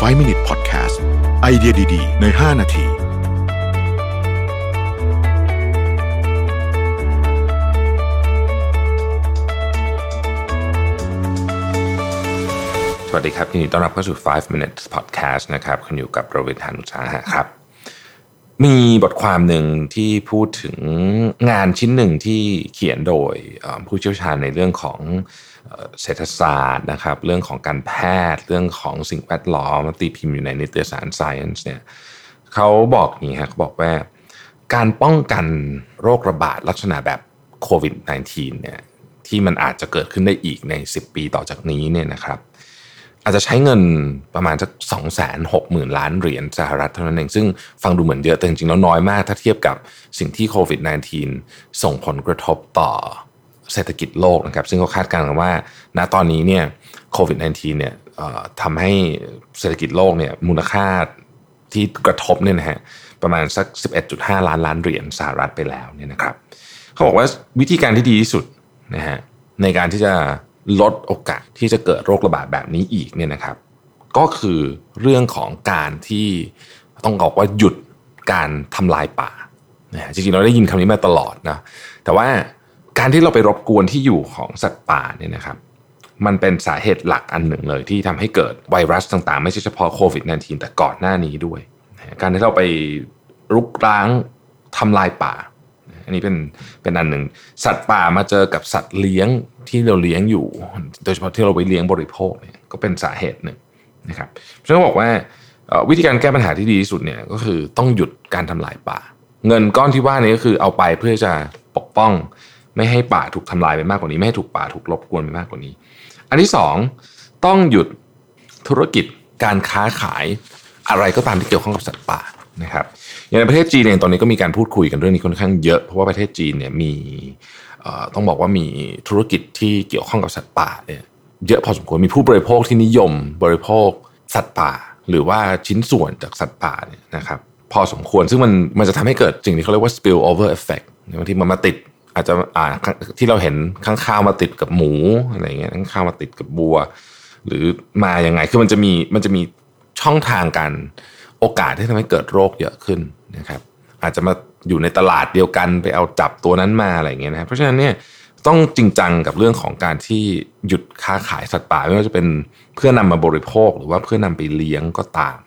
5 Minute Podcast ไอเดียดี ๆ ใน 5 นาที สวัสดีครับยินดีต้อนรับเข้าสู่ 5 minutes podcast นะครับคุณอยู่กับโรเบิร์ตฮานุชาหะครับ มีบทความหนึ่งที่พูดถึงงานชิ้นหนึ่งที่เขียนโดยผู้เชี่ยวชาญในเรื่องของเศรษฐศาสตร์นะครับ เรื่องของการแพทย์เรื่องของสิ่งแวดล้อมตีพิมพ์อยู่ในนิตยสาร Science เนี่ยเขาบอกนี้ฮะเขาบอกว่า การป้องกันโรคระบาดลักษณะแบบโควิด -19 เนี่ยที่มันอาจจะเกิดขึ้นได้อีกใน 10 ปีต่อจากนี้เนี่ยนะครับ อาจจะใช้เงินประมาณสักสองแสนหกหมื่นล้านเหรียญสหรัฐเท่านั้นเอง ซึ่งฟังดูเหมือนเยอะแต่จริงๆแล้วน้อยมาก ถ้าเทียบกับสิ่งที่โควิด -19 ส่งผลกระทบต่อเศรษฐกิจโลกนะครับ ซึ่งเขาคาดการณ์กันว่า ณตอนนี้เนี่ยโควิด -19 เนี่ยทำให้เศรษฐกิจโลกเนี่ยมูลค่าที่กระทบเนี่ยนะฮะประมาณสัก 11.5 ล้านล้านเหรียญสหรัฐไปแล้วเนี่ยนะครับเขาบอกว่าวิธีการที่ดีที่สุดนะฮะในการที่จะ ลดโอกาสที่จะเกิดโรคระบาดแบบนี้อีกเนี่ยนะครับ ก็คือเรื่องของการที่ต้องบอกว่าหยุดการทำลายป่านะจริงๆเราได้ยินคำนี้มาตลอดนะแต่ว่าการที่เราไปรบกวนที่อยู่ของสัตว์ป่าเนี่ยนะครับมันเป็นสาเหตุหลักอันหนึ่งเลยที่ทำให้เกิดไวรัสต่างๆ ไม่ใช่เฉพาะโควิด -19 แต่ก่อนหน้านี้ด้วย การที่เราไปรุกร้างทำลายป่า อันนี้เป็นเป็นอันหนึ่งสัตว์ป่ามาเจอกับสัตว์เลี้ยงที่เราเลี้ยงอยู่ โดยเฉพาะที่เราไปเลี้ยงบริโภคเนี่ยก็เป็นสาเหตุหนึ่งนะครับฉันก็บอกว่าวิธีการแก้ปัญหาที่ดีที่สุดเนี่ยก็คือต้องหยุดการทำลายป่า เงินก้อนที่ว่านี้ก็คือเอาไปเพื่อจะปกป้อง ไม่ให้ป่าถูกทำลายไปมากกว่านี้ ไม่ให้ถูกป่าถูกรบกวนไปมากกว่านี้ อันที่สองต้องหยุดธุรกิจการค้าขายอะไรก็ตามที่เกี่ยวข้องกับสัตว์ป่านะครับ อย่างในประเทศจีนเองตอนนี้ก็มีการพูดคุยกันเรื่องนี้ค่อนข้างเยอะ เพราะว่าประเทศจีนเนี่ยมีต้องบอกว่ามีธุรกิจที่เกี่ยวข้องกับสัตว์ป่าเนี่ยเยอะพอสมควรมีผู้บริโภคที่นิยมบริโภคสัตว์ป่า หรือว่าชิ้นส่วนจากสัตว์ป่าเนี่ยนะครับพอสมควรซึ่งมันมันจะทำให้เกิดสิ่งที่เขาเรียกว่า spill over effect บางทีมันมาติดอาจจะอ่าที่เราเห็นข้างข้าวมาติดกับหมูอะไรเงี้ยข้างข้าวมาติดกับบัว หรือมาอยังไงคือมันจะมีมันจะมีช่องทางการโอกาสที่ทำให้เกิดโรคเยอะขึ้น นะครับอาจจะมาอยู่ในตลาดเดียวกันไปเอาจับตัวนั้นมาอะไรอย่างเงี้ยนะครับเพราะฉะนั้นเนี่ยต้องจริงจังกับเรื่องของการที่หยุดค้าขายสัตว์ป่าไม่ว่าจะเป็นเพื่อนำมาบริโภคหรือว่าเพื่อนำไปเลี้ยงก็ตาม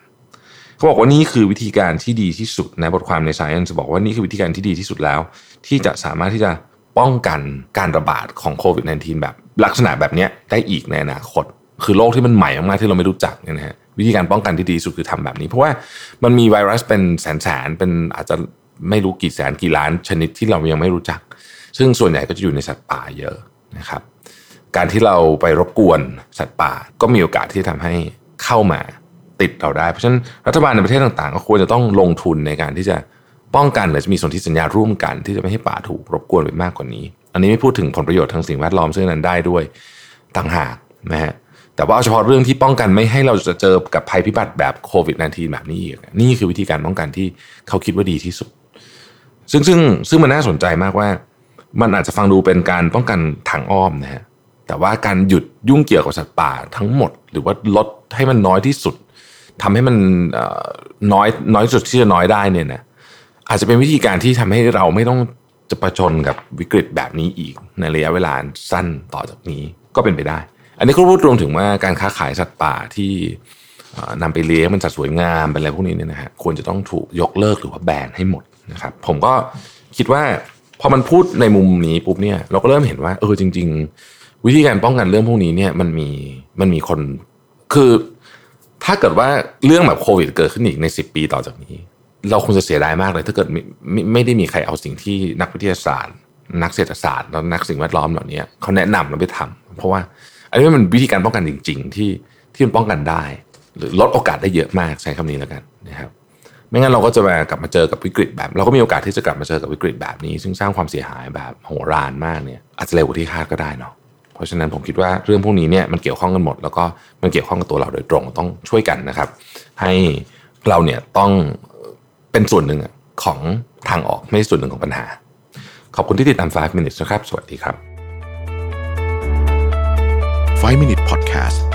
เขาบอกว่านี่คือวิธีการที่ดีที่สุดนะบทความใน Science บอกว่านี่คือวิธีการที่ดีที่สุดแล้ว ที่จะสามารถที่จะป้องกันการระบาดของโควิด -19 แบบลักษณะแบบนี้ได้อีกในอนาคต คือโรคที่มันใหม่มากๆที่เราไม่รู้จักเนี่ยนะฮะ วิธีการป้องกันที่ดีสุดคือทำแบบนี้ เพราะว่ามันมีไวรัสเป็นแสนๆเป็นอาจจะไม่รู้กี่แสนกี่ล้านชนิดที่เรายังไม่รู้จัก ซึ่งส่วนใหญ่ก็จะอยู่ในสัตว์ป่าเยอะนะครับ การที่เราไปรบกวนสัตว์ป่าก็มีโอกาสที่ทำให้เข้ามาติดเราได้ เพราะฉะนั้นรัฐบาลในประเทศต่างๆ ก็ควรจะต้องลงทุนในการที่จะป้องกันหรือจะมีสนธิสัญญาร่วมกัน ที่จะไม่ให้ป่าถูกรบกวนไปมากกว่านี้ อันนี้ไม่พูดถึงผลประโยชน์ทางสิ่งแวดล้อมซึ่งนั้นได้ด้วยต่างหากนะฮะ แต่ว่าเอาเฉพาะเรื่องที่ป้องกันไม่ให้เราจะเจอกับภัยพิบัติแบบโควิด -19 แบบนี้อีกนี่คือวิธีการป้องกันที่เขาคิดว่าดีที่สุด ซึ่งซึ่งซึ่งมันน่าสนใจมากว่า มันอาจจะฟังดูเป็นการป้องกันทางอ้อมนะฮะแต่ว่าการหยุดยุ่งเกี่ยวกับสัตว์ป่าทั้งหมด หรือว่าลดให้มันน้อยที่สุดทำให้มันน้อยน้อยสุดที่จะน้อยได้เนี่ยนะอาจจะเป็นวิธีการที่ทำให้เราไม่ต้องจะประชนกับวิกฤตแบบนี้อีกในระยะเวลาสั้นต่อจากนี้ก็เป็นไปได้ อันนี้ก็พูดรวมถึงว่าการค้าขายสัตว์ป่าที่เอ่อนำไปเลี้ยงมันสัตว์สวยงามเป็นอะไรพวกนี้เนี่ยนะฮะควรจะต้องถูกยกเลิกหรือว่าแบนให้หมดนะครับ ผมก็คิดว่าพอมันพูดในมุมนี้ปุ๊บเนี่ย เราก็เริ่มเห็นว่าเออจริง ๆ วิธีการป้องกันเรื่องพวกนี้เนี่ยมันมีมันมีคนคือถ้าเกิดว่าเรื่องแบบโควิดเกิดขึ้นอีกใน 10 ปีต่อจากนี้ เราคงจะเสียดายมากเลย ถ้าเกิดไม่ไม่ได้มีใครเอาสิ่งที่นักวิทยาศาสตร์ นักเศรษฐศาสตร์แล้วนักสิ่งแวดล้อมเหล่านี้เขาแนะนำเราไปทำเพราะว่า อันนี้มันวิธีการป้องกันจริง ๆ ที่ที่มันป้องกันได้ หรือลดโอกาสได้เยอะมากใช้คำนี้แล้วกันนะครับไม่งั้นเราก็จะมากลับมาเจอกับวิกฤตแบบ เราก็มีโอกาสที่จะกลับมาเจอกับวิกฤตแบบนี้ ซึ่งสร้างความเสียหายแบบโหฬารมากเนี่ยอาจจะเร็วกว่าที่คาดก็ได้เนาะเพราะฉะนั้นผมคิดว่าเรื่องพวกนี้เนี่ยมันเกี่ยวข้องกันหมด แล้วก็มันเกี่ยวข้องกับตัวเราโดยตรงต้องช่วยกันนะครับ ให้เราเนี่ยต้องเป็นส่วนหนึ่งของทางออกไม่ใช่ส่วนหนึ่งของปัญหา ขอบคุณที่ติดตาม 5 minutes นะครับ สวัสดีครับ 5 Minute Podcast